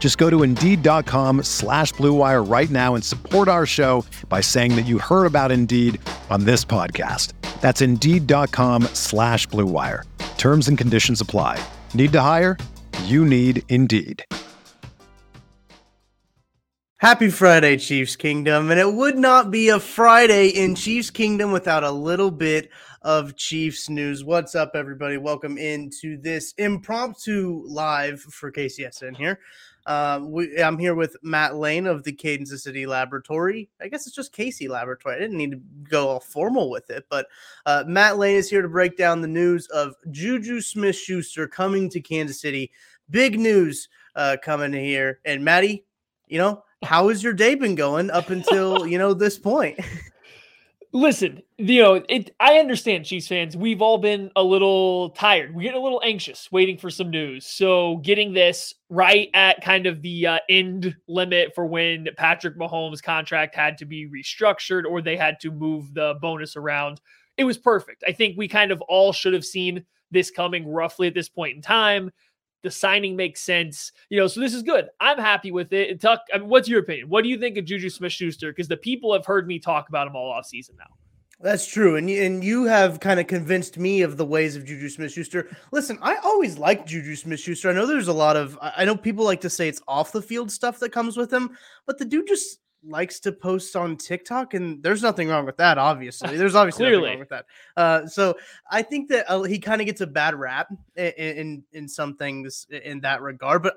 Just go to Indeed.com slash BlueWire right now and support our show by saying that you heard about Indeed on this podcast. That's Indeed.com slash BlueWire. Terms and conditions apply. Need to hire? You need Indeed. Happy Friday, Chiefs Kingdom. And it would not be a Friday in Chiefs Kingdom without a little bit of Chiefs news. What's up, everybody? Welcome into this impromptu live for KCSN here. Uh, we, I'm here with Matt Lane of the Kansas City Laboratory. I guess it's just KC Laboratory. I didn't need to go all formal with it, but uh, Matt Lane is here to break down the news of Juju Smith Schuster coming to Kansas City. Big news uh, coming here. And Maddie, you know, how has your day been going up until you know this point? Listen, you know, it. I understand, Chiefs fans. We've all been a little tired. We're getting a little anxious, waiting for some news. So, getting this right at kind of the uh, end limit for when Patrick Mahomes' contract had to be restructured or they had to move the bonus around, it was perfect. I think we kind of all should have seen this coming roughly at this point in time. The signing makes sense, you know. So this is good. I'm happy with it. Tuck, I mean, what's your opinion? What do you think of Juju Smith-Schuster? Because the people have heard me talk about him all off season now. That's true, and and you have kind of convinced me of the ways of Juju Smith-Schuster. Listen, I always liked Juju Smith-Schuster. I know there's a lot of I know people like to say it's off the field stuff that comes with him, but the dude just likes to post on TikTok, and there's nothing wrong with that. Obviously, there's obviously nothing wrong with that. Uh, so I think that uh, he kind of gets a bad rap in, in, in some things in that regard, but.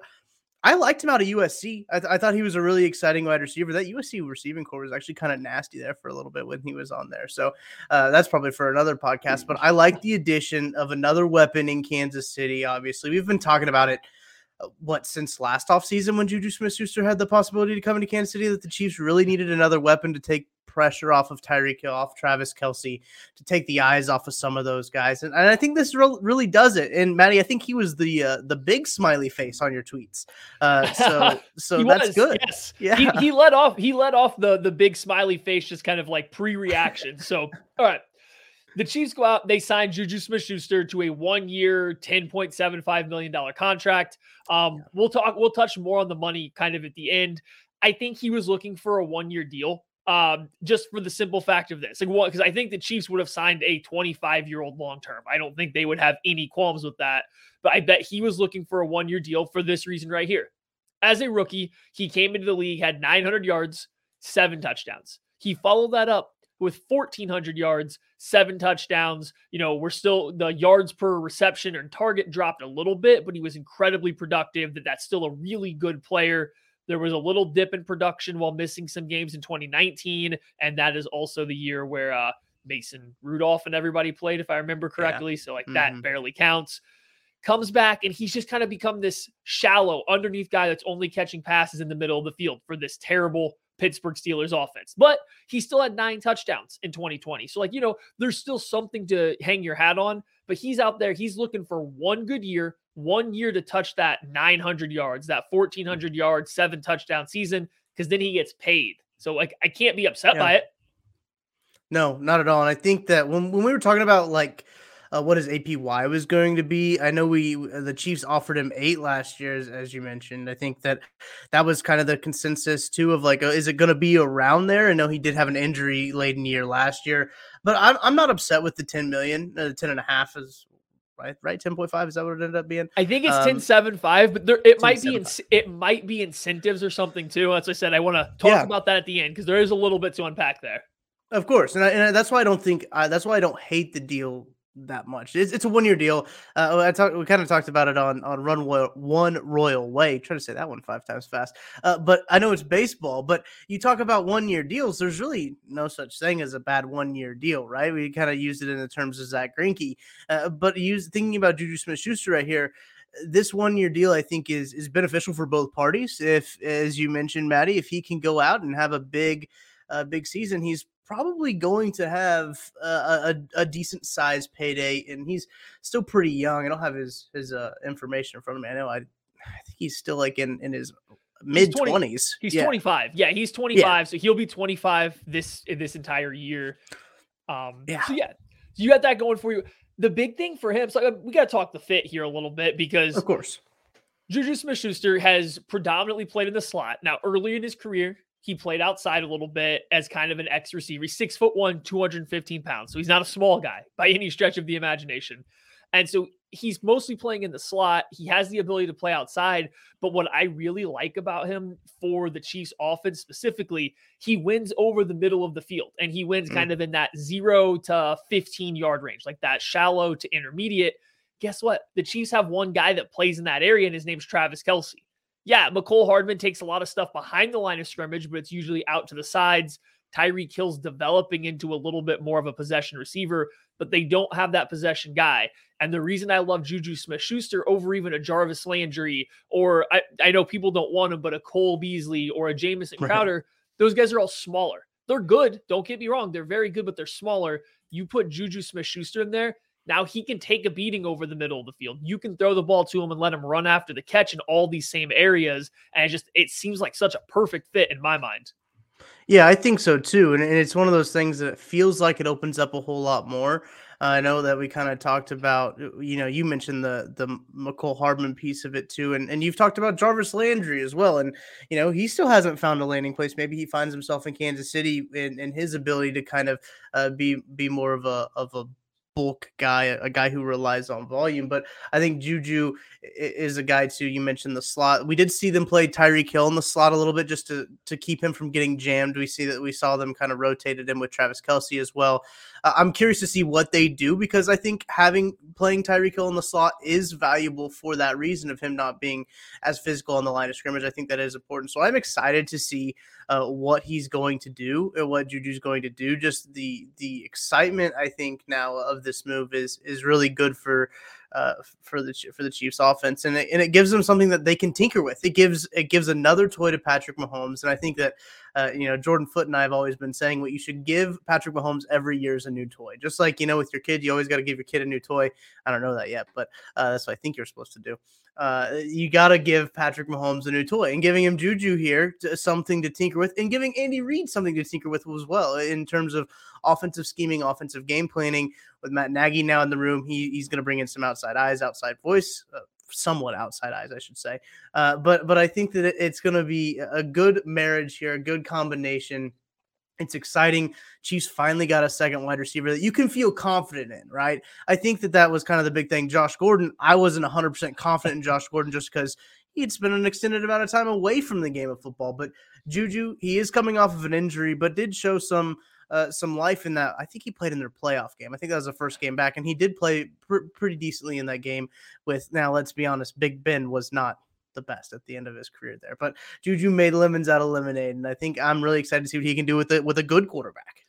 I liked him out of USC. I, th- I, thought he was a really exciting wide receiver. That USC receiving corps was actually kind of nasty there for a little bit when he was on there. So uh, that's probably for another podcast. But I like the addition of another weapon in Kansas City. Obviously, we've been talking about it what since last offseason when Juju Smith Schuster had the possibility to come into Kansas City that the Chiefs really needed another weapon to take pressure off of Tyreek Hill, off Travis Kelce, to take the eyes off of some of those guys. And, and I think this re- really does it. And Maddie, I think he was the uh, the big smiley face on your tweets. Uh, so so that's was, good. Yes. Yeah. He, he let off he let off the the big smiley face just kind of like pre-reaction. so all right. The Chiefs go out, they sign Juju Smith Schuster to a one year, $10.75 million contract. Um, we'll talk, we'll touch more on the money kind of at the end. I think he was looking for a one year deal um, just for the simple fact of this. Like, what? Because I think the Chiefs would have signed a 25 year old long term. I don't think they would have any qualms with that. But I bet he was looking for a one year deal for this reason right here. As a rookie, he came into the league, had 900 yards, seven touchdowns. He followed that up with 1,400 yards, seven touchdowns. You know, we're still the yards per reception and target dropped a little bit, but he was incredibly productive. That that's still a really good player. There was a little dip in production while missing some games in 2019, and that is also the year where uh, Mason Rudolph and everybody played, if I remember correctly. Yeah. So like mm-hmm. that barely counts. Comes back and he's just kind of become this shallow underneath guy that's only catching passes in the middle of the field for this terrible Pittsburgh Steelers offense. But he still had nine touchdowns in 2020. So, like, you know, there's still something to hang your hat on. But he's out there, he's looking for one good year, one year to touch that 900 yards, that 1400 yards, seven touchdown season, because then he gets paid. So, like, I can't be upset yeah. by it. No, not at all. And I think that when, when we were talking about like uh, what his APY was going to be, I know we the Chiefs offered him eight last year, as, as you mentioned. I think that that was kind of the consensus too of like, uh, is it going to be around there? I know he did have an injury laden year last year, but I'm, I'm not upset with the 10 million, uh, 10 and a half is right? Right, ten point five. Is that what it ended up being? I think it's um, ten seven five, but there it might be in, it might be incentives or something too. As I said, I want to talk yeah. about that at the end because there is a little bit to unpack there. Of course, and, I, and that's why I don't think uh, that's why I don't hate the deal that much. It's, it's a one year deal. Uh, I talked. We kind of talked about it on on Run Royal, One Royal Way. Try to say that one five times fast. Uh, but I know it's baseball. But you talk about one year deals. There's really no such thing as a bad one year deal, right? We kind of used it in the terms of Zack Greinke. Uh, but use thinking about Juju Smith Schuster right here. This one year deal, I think, is is beneficial for both parties. If, as you mentioned, Maddie, if he can go out and have a big, uh, big season, he's probably going to have a, a, a, decent size payday, and he's still pretty young. I don't have his his uh, information in front of me. I know I, I think he's still like in in his mid twenties. He's, yeah. 25. Yeah, he's 25. Yeah. So he'll be 25 this this entire year. Um, yeah. So yeah, you got that going for you. The big thing for him, so uh, we got to talk the fit here a little bit because, of course, Juju Smith Schuster has predominantly played in the slot. Now, early in his career, he played outside a little bit as kind of an X receiver. He's six foot one, 215 pounds. So he's not a small guy by any stretch of the imagination. And so he's mostly playing in the slot. He has the ability to play outside. But what I really like about him for the Chiefs offense specifically, he wins over the middle of the field and he wins mm. kind of in that zero to 15 yard range, like that shallow to intermediate. Guess what? The Chiefs have one guy that plays in that area, and his name's Travis Kelce yeah, Mecole Hardman takes a lot of stuff behind the line of scrimmage, but it's usually out to the sides. Tyreek Hill's developing into a little bit more of a possession receiver, but they don't have that possession guy. And the reason I love Juju Smith Schuster over even a Jarvis Landry, or I, I know people don't want him, but a Cole Beasley or a Jamison right. Crowder, those guys are all smaller. They're good. Don't get me wrong. They're very good, but they're smaller. You put Juju Smith Schuster in there, now he can take a beating over the middle of the field. You can throw the ball to him and let him run after the catch in all these same areas. And it just it seems like such a perfect fit in my mind. Yeah, I think so too. And, and it's one of those things that feels like it opens up a whole lot more. Uh, I know that we kind of talked about, you know, you mentioned the the Mecole Hardman piece of it too, and and you've talked about Jarvis Landry as well, and you know he still hasn't found a landing place. Maybe he finds himself in Kansas City and, in his ability to kind of uh, be be more of a of a bulk guy, a guy who relies on volume. But I think Juju is a guy too. You mentioned the slot. We did see them play Tyreek Hill in the slot a little bit just to to keep him from getting jammed. We see that we saw them kind of rotated him with Travis Kelce as well. Uh, I'm curious to see what they do because I think having playing Tyreek Hill in the slot is valuable for that reason of him not being as physical on the line of scrimmage. I think that is important. So I'm excited to see uh, what he's going to do and what Juju's going to do. Just the the excitement I think now of this move is is really good for uh, for the for the Chiefs offense, and it, and it gives them something that they can tinker with. It gives it gives another toy to Patrick Mahomes, and I think that uh, you know Jordan Foot and I have always been saying what you should give Patrick Mahomes every year is a new toy. Just like you know with your kid, you always got to give your kid a new toy. I don't know that yet, but uh, that's what I think you're supposed to do. Uh, you got to give Patrick Mahomes a new toy, and giving him Juju here to, something to tinker with, and giving Andy Reid something to tinker with as well in terms of offensive scheming, offensive game planning. With Matt Nagy now in the room, he, he's going to bring in some outside eyes, outside voice, uh, somewhat outside eyes, I should say. Uh, but but I think that it's going to be a good marriage here, a good combination it's exciting. Chiefs finally got a second wide receiver that you can feel confident in, right? I think that that was kind of the big thing. Josh Gordon, I wasn't 100% confident in Josh Gordon just because he'd spent an extended amount of time away from the game of football. But Juju, he is coming off of an injury, but did show some uh, some life in that. I think he played in their playoff game. I think that was the first game back, and he did play pr- pretty decently in that game. With now, let's be honest, Big Ben was not the best at the end of his career there. But Juju made lemons out of lemonade, and I think I'm really excited to see what he can do with it with a good quarterback.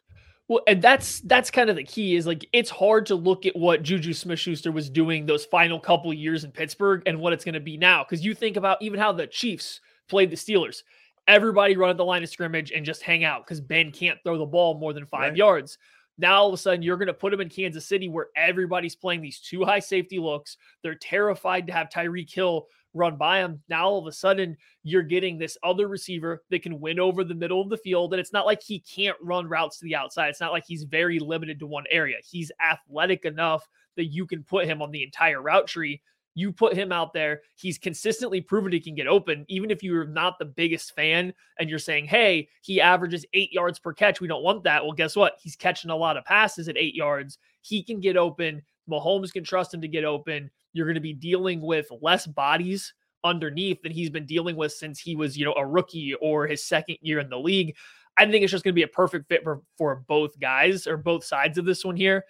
Well, and that's that's kind of the key is like it's hard to look at what Juju Smith Schuster was doing those final couple years in Pittsburgh and what it's going to be now. Because you think about even how the Chiefs played the Steelers. Everybody run at the line of scrimmage and just hang out because Ben can't throw the ball more than five right. yards. Now all of a sudden you're going to put him in Kansas City where everybody's playing these two high safety looks. They're terrified to have Tyreek Hill run by him. Now all of a sudden you're getting this other receiver that can win over the middle of the field. And it's not like he can't run routes to the outside. It's not like he's very limited to one area. He's athletic enough that you can put him on the entire route tree. You put him out there, he's consistently proven he can get open. Even if you're not the biggest fan and you're saying, hey, he averages eight yards per catch, we don't want that. Well, guess what? He's catching a lot of passes at eight yards. He can get open. Mahomes can trust him to get open. You're going to be dealing with less bodies underneath than he's been dealing with since he was, you know, a rookie or his second year in the league. I think it's just going to be a perfect fit for, for both guys or both sides of this one here.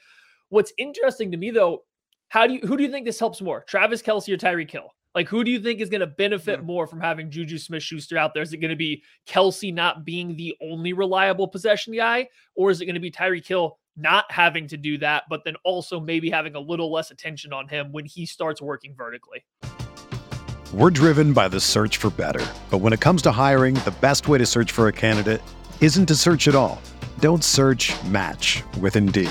What's interesting to me though, how do you who do you think this helps more? Travis Kelce or Tyreek Hill? Like, who do you think is going to benefit yeah. more from having Juju Smith Schuster out there? Is it going to be Kelce not being the only reliable possession guy, or is it going to be Tyreek Hill not having to do that, but then also maybe having a little less attention on him when he starts working vertically? We're driven by the search for better. But when it comes to hiring, the best way to search for a candidate isn't to search at all. Don't search match with Indeed.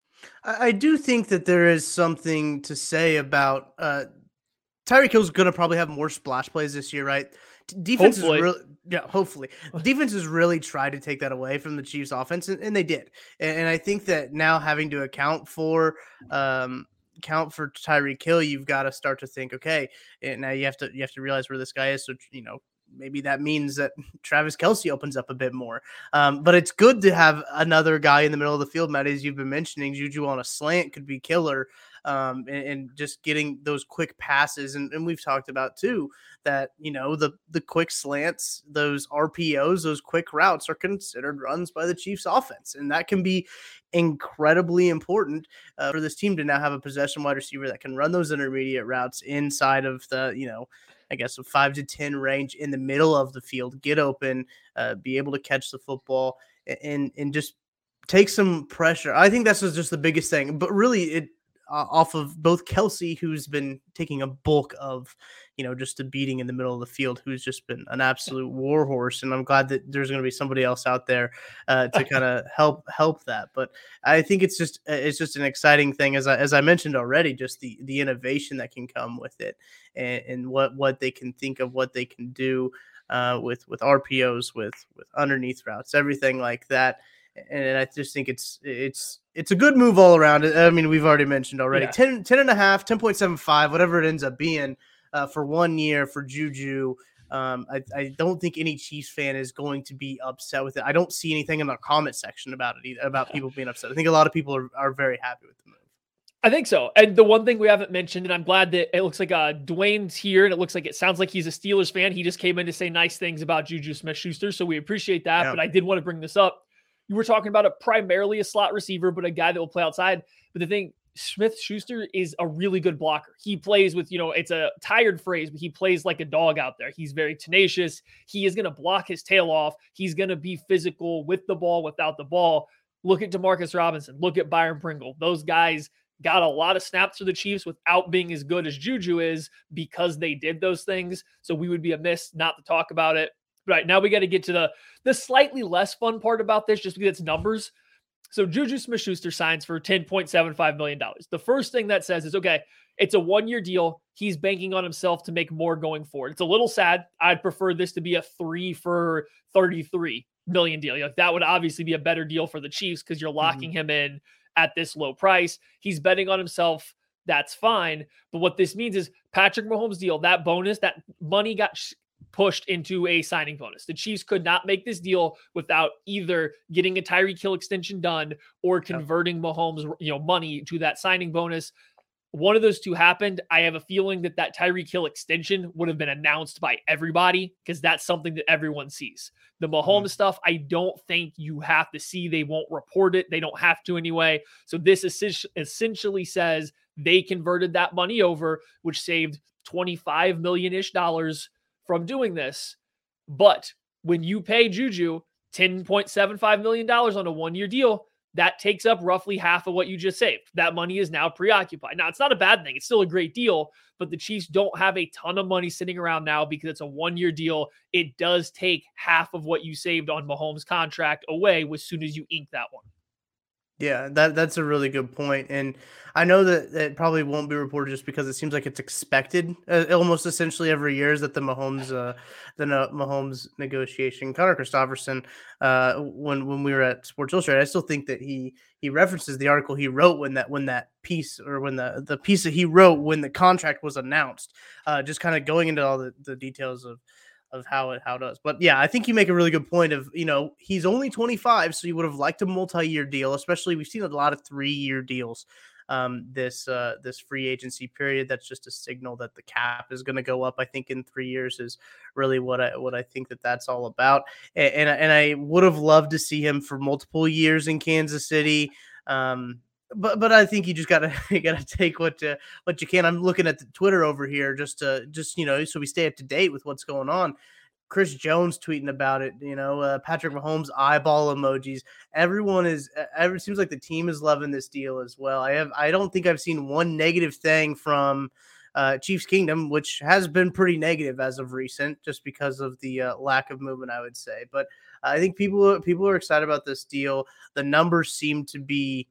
I do think that there is something to say about uh, Tyreek Hill's going to probably have more splash plays this year, right? Defense hopefully. is really, yeah, hopefully. Defense has really tried to take that away from the Chiefs offense, and, and they did. And, and, I think that now having to account for, um, count for Tyreek Hill, you've got to start to think, okay, and now you have to you have to realize where this guy is. So you know, maybe that means that Travis Kelce opens up a bit more. Um, but it's good to have another guy in the middle of the field, Matt, as you've been mentioning. Juju on a slant could be killer. Um, and, and, just getting those quick passes. And, and, we've talked about too that you know the the quick slants, those RPOs, those quick routes are considered runs by the Chiefs offense, and that can be incredibly important uh, for this team to now have a possession wide receiver that can run those intermediate routes inside of the you know I guess, a five to 10 range in the middle of the field, get open, uh, be able to catch the football, and, and just take some pressure. I think that's just the biggest thing. But really, it uh, off of both Kelce, who's been taking a bulk of, you know, just a beating in the middle of the field, who's just been an absolute war horse, and I'm glad that there's going to be somebody else out there uh, to kind of help help that. But I think it's just uh, it's just an exciting thing, as I as I mentioned already, just the the innovation that can come with it, and, and what what they can think of, what they can do uh, with with RPOs, with with underneath routes, everything like that and I just think it's it's it's a good move all around. I mean, we've already mentioned already yeah. 10, 10 and a half, 10.75, whatever it ends up being uh, for one year for Juju. Um, I, I, don't think any Chiefs fan is going to be upset with it. I don't see anything in the comment section about it either, about people being upset. I think a lot of people are, are very happy with the move. I think so. And the one thing we haven't mentioned, and I'm glad that it looks like uh, Dwayne's here, and it looks like it sounds like he's a Steelers fan. He just came in to say nice things about Juju Smith Schuster. So we appreciate that. Yeah. But I did want to bring this up you were talking about a primarily a slot receiver, but a guy that will play outside. But the thing, Smith Schuster is a really good blocker. He plays with, you know, it's a tired phrase, but he plays like a dog out there. He's very tenacious. He is going to block his tail off. He's going to be physical with the ball, without the ball. Look at Demarcus Robinson. Look at Byron Pringle. Those guys got a lot of snaps for the Chiefs without being as good as Juju is because they did those things. So we would be amiss not to talk about it. Right now we got to get to the the slightly less fun part about this, just because it's numbers. So Juju Smith Schuster signs for $10.75 million. The first thing that says is okay, it's a one year deal. He's banking on himself to make more going forward. It's a little sad. I'd prefer this to be a three for 33 million deal. Like that would obviously be a better deal for the Chiefs because you're mm-hmm. locking mm-hmm. him in at this low price. He's betting on himself. That's fine. But what this means is Patrick Mahomes deal, that bonus, that money got pushed into a signing bonus. The Chiefs could not make this deal without either getting a Tyreek Hill extension done or converting Mahomes, you know, money to that signing bonus. One of those two happened. I have a feeling that that Tyreek Hill extension would have been announced by everybody because that's something that everyone sees. The Mahomes mm-hmm. stuff, I don't think you have to see. They won't report it. They don't have to anyway. So this essentially says they converted that money over, which saved 25 million ish dollars from doing this. But when you pay Juju $10.75 million on a one year deal, that takes up roughly half of what you just saved. That money is now preoccupied. Now, it's not a bad thing. It's still a great deal, but the Chiefs don't have a ton of money sitting around now because it's a one year deal. It does take half of what you saved on Mahomes' contract away as soon as you ink that one. Yeah, that that's a really good point, and I know that it probably won't be reported just because it seems like it's expected uh, almost essentially every year is that the Mahomes uh, the uh, Mahomes negotiation. Connor Christopherson, uh, when when we were at Sports Illustrated, I still think that he he references the article he wrote when that when that piece or when the the piece that he wrote when the contract was announced, uh, just kind of going into all the, the details of of how it how it does. But yeah, I think you make a really good point of, you know, he's only 25, so you would have liked a multi-year deal, especially we've seen a lot of three-year deals um, this uh, this free agency period. That's just a signal that the cap is going to go up. I think in three years is really what I what I think that that's all about. And and, and I would have loved to see him for multiple years in Kansas City. Um, but but I think you just gotta you gotta take what uh, what you can. I'm looking at the Twitter over here just to just you know so we stay up to date with what's going on. Chris Jones tweeting about it, you know, uh, Patrick Mahomes eyeball emojis. Everyone is. Ever seems like the team is loving this deal as well. I have. I don't think I've seen one negative thing from uh, Chiefs Kingdom, which has been pretty negative as of recent, just because of the uh, lack of movement. I would say, but I think people people are excited about this deal. The numbers seem to be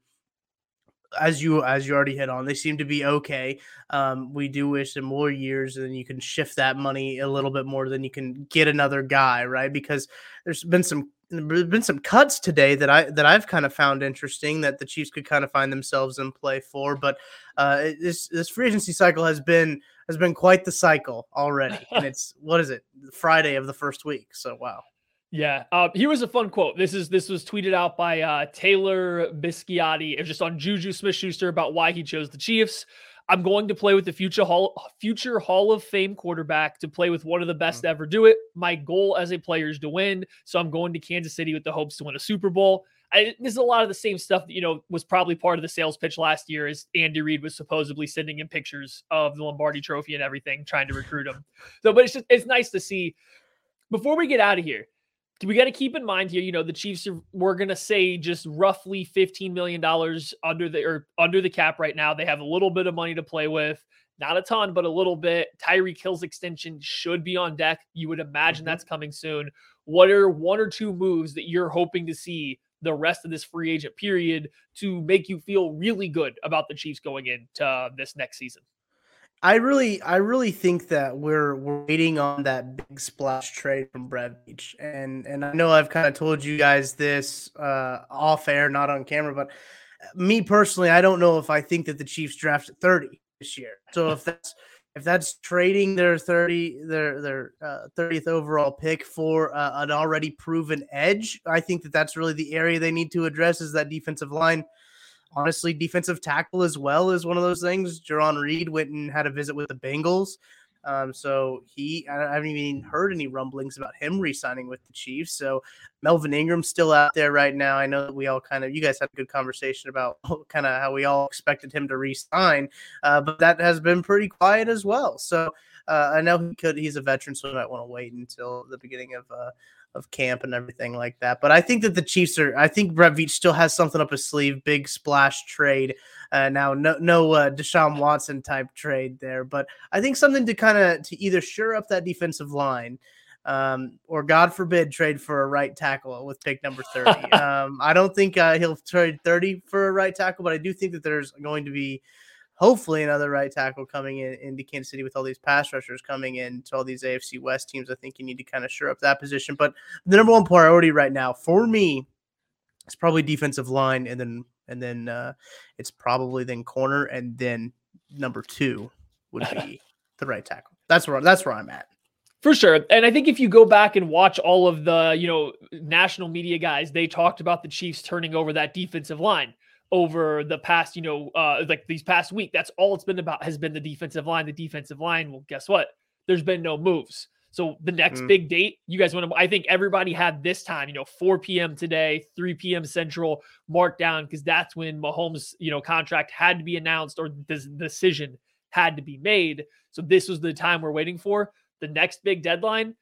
as you as you already hit on, they seem to be okay. Um, we do wish them more years, and you can shift that money a little bit more than you can get another guy, right? Because there's been some there's been some cuts today that I that I've kind of found interesting that the Chiefs could kind of find themselves in play for. But uh, this this free agency cycle has been has been quite the cycle already, and it's what is it Friday of the first week? So wow. Yeah. Uh, here was a fun quote. This is this was tweeted out by uh, Taylor Bisciotti. It was just on Juju Smith Schuster about why he chose the Chiefs. I'm going to play with the future Hall future Hall of Fame quarterback to play with one of the best mm-hmm. to ever do it. My goal as a player is to win, so I'm going to Kansas City with the hopes to win a Super Bowl. I, this is a lot of the same stuff that you know was probably part of the sales pitch last year, as Andy Reid was supposedly sending him pictures of the Lombardi Trophy and everything, trying to recruit him. So, but it's just it's nice to see. Before we get out of here, we got to keep in mind here, you know, the Chiefs are, we're going to say just roughly $15 million under the or under the cap right now. They have a little bit of money to play with, not a ton, but a little bit. Tyreek Hill's extension should be on deck. You would imagine mm-hmm. that's coming soon. What are one or two moves that you're hoping to see the rest of this free agent period to make you feel really good about the Chiefs going into this next season? I really, I really think that we're, we're waiting on that big splash trade from Brett Veach, and and I know I've kind of told you guys this uh, off air, not on camera, but me personally, I don't know if I think that the Chiefs drafted thirty this year. So if that's if that's trading their thirty their their uh, thirtieth uh, overall pick for uh, an already proven edge, I think that that's really the area they need to address is that defensive line honestly, defensive tackle as well is one of those things. Jarran Reed went and had a visit with the Bengals. Um, so he, I haven't even heard any rumblings about him re-signing with the Chiefs. So Melvin Ingram's still out there right now. I know that we all kind of, you guys had a good conversation about kind of how we all expected him to re-sign, uh, but that has been pretty quiet as well. So uh, I know he could, he's a veteran, so we might want to wait until the beginning of uh, of camp and everything like that. But I think that the Chiefs are. I think Brett Veach still has something up his sleeve. Big splash trade. Uh, now, no, no uh, Deshaun Watson type trade there, but I think something to kind of to either shore up that defensive line, um, or God forbid, trade for a right tackle with pick number thirty. um, I don't think uh, he'll trade thirty for a right tackle, but I do think that there's going to be hopefully another right tackle coming in into Kansas City with all these pass rushers coming in to all these AFC West teams. I think you need to kind of shore up that position. But the number one priority right now for me is probably defensive line, and then and then uh, it's probably then corner, and then number two would be the right tackle. That's where that's where I'm at. For sure. And I think if you go back and watch all of the, you know, national media guys, they talked about the Chiefs turning over that defensive line over the past, you know, uh like these past week. That's all it's been about has been the defensive line, the defensive line. Well, guess what? There's been no moves. So the next mm. big date, you guys want to I think everybody had this time, you know, 4 p.m. today, 3 p.m. central marked down because that's when Mahomes, you know, contract had to be announced or this decision had to be made. So this was the time we're waiting for. The next big deadline,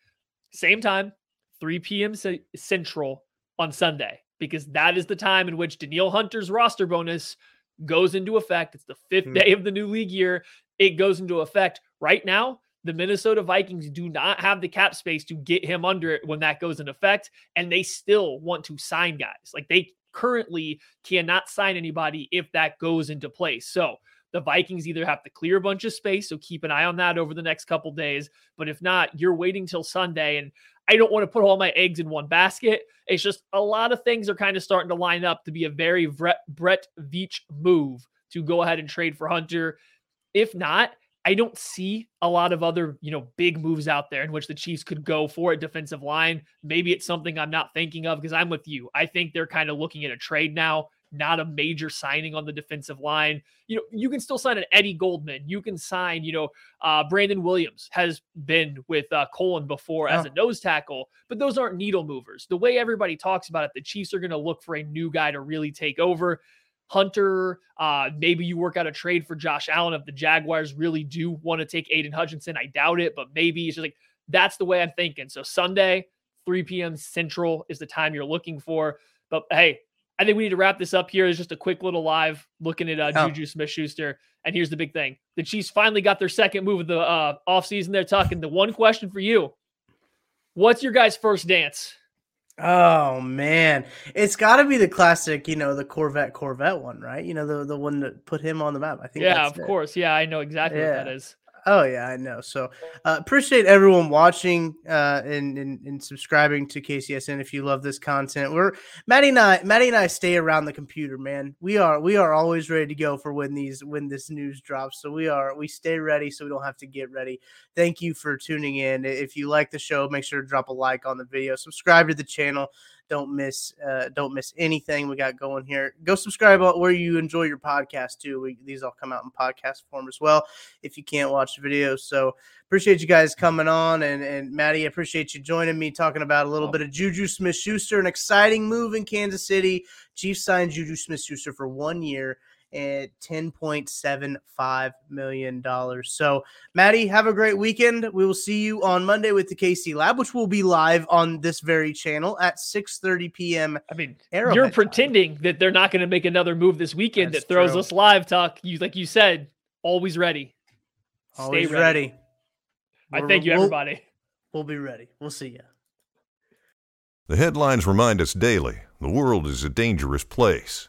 same time, 3 p.m. Central on Sunday, because that is the time in which Danielle Hunter's roster bonus goes into effect. It's the 5th mm-hmm. day of the new league year. It goes into effect right now. The Minnesota Vikings do not have the cap space to get him under it when that goes in effect, and they still want to sign guys. Like they currently cannot sign anybody if that goes into place. So the Vikings either have to clear a bunch of space, so keep an eye on that over the next couple days. But if not, you're waiting till Sunday. And I don't want to put all my eggs in one basket. It's just a lot of things are kind of starting to line up to be a very Brett, Brett Veach move to go ahead and trade for Hunter. If not, I don't see a lot of other, you know, big moves out there in which the Chiefs could go for a defensive line. Maybe it's something I'm not thinking of because I'm with you. I think they're kind of looking at a trade now not a major signing on the defensive line. You know, you can still sign an Eddie Goldman. You can sign, you know, uh, Brandon Williams has been with uh, Cullen before as a nose tackle, but those aren't needle movers. The way everybody talks about it, the Chiefs are going to look for a new guy to really take over. Hunter, uh, maybe you work out a trade for Josh Allen if the Jaguars really do want to take Aidan Hutchinson. I doubt it, but maybe it's just like that's the way I'm thinking. So Sunday, 3 p.m. Central is the time you're looking for. But hey, I think we need to wrap this up here. It's just a quick little live looking at uh, oh. Juju Smith Schuster. And here's the big thing the Chiefs finally got their second move of the uh, offseason. They're talking. The one question for you What's your guys' first dance? Oh man, it's got to be the classic, you know, the Corvette Corvette one, right? You know, the the one that put him on the map. I think. Yeah, of it. course. Yeah, I know exactly yeah. what that is. Oh yeah, I know. So uh, appreciate everyone watching uh, and, and, and subscribing to KCSN. If you love this content, we're Maddie and I. Maddie and I stay around the computer, man. We are we are always ready to go for when these when this news drops. So we are we stay ready, so we don't have to get ready. Thank you for tuning in. If you like the show, make sure to drop a like on the video, subscribe to the channel don't miss uh, don't miss anything we got going here. Go subscribe where you enjoy your podcast too. We, these all come out in podcast form as well. If you can't watch the videos, so appreciate you guys coming on and and Maddie, appreciate you joining me talking about a little bit of Juju Smith Schuster, an exciting move in Kansas City. Chiefs signed Juju Smith Schuster for one year at $10.75 million. So, Maddie, have a great weekend. We will see you on Monday with the KC Lab, which will be live on this very channel at 6:30 p.m. I mean, Arrowhead you're pretending time. that they're not going to make another move this weekend That's that throws true. us live talk. You like you said, always ready. Always ready. ready. I thank you, everybody. We'll, we'll be ready. We'll see you. The headlines remind us daily the world is a dangerous place.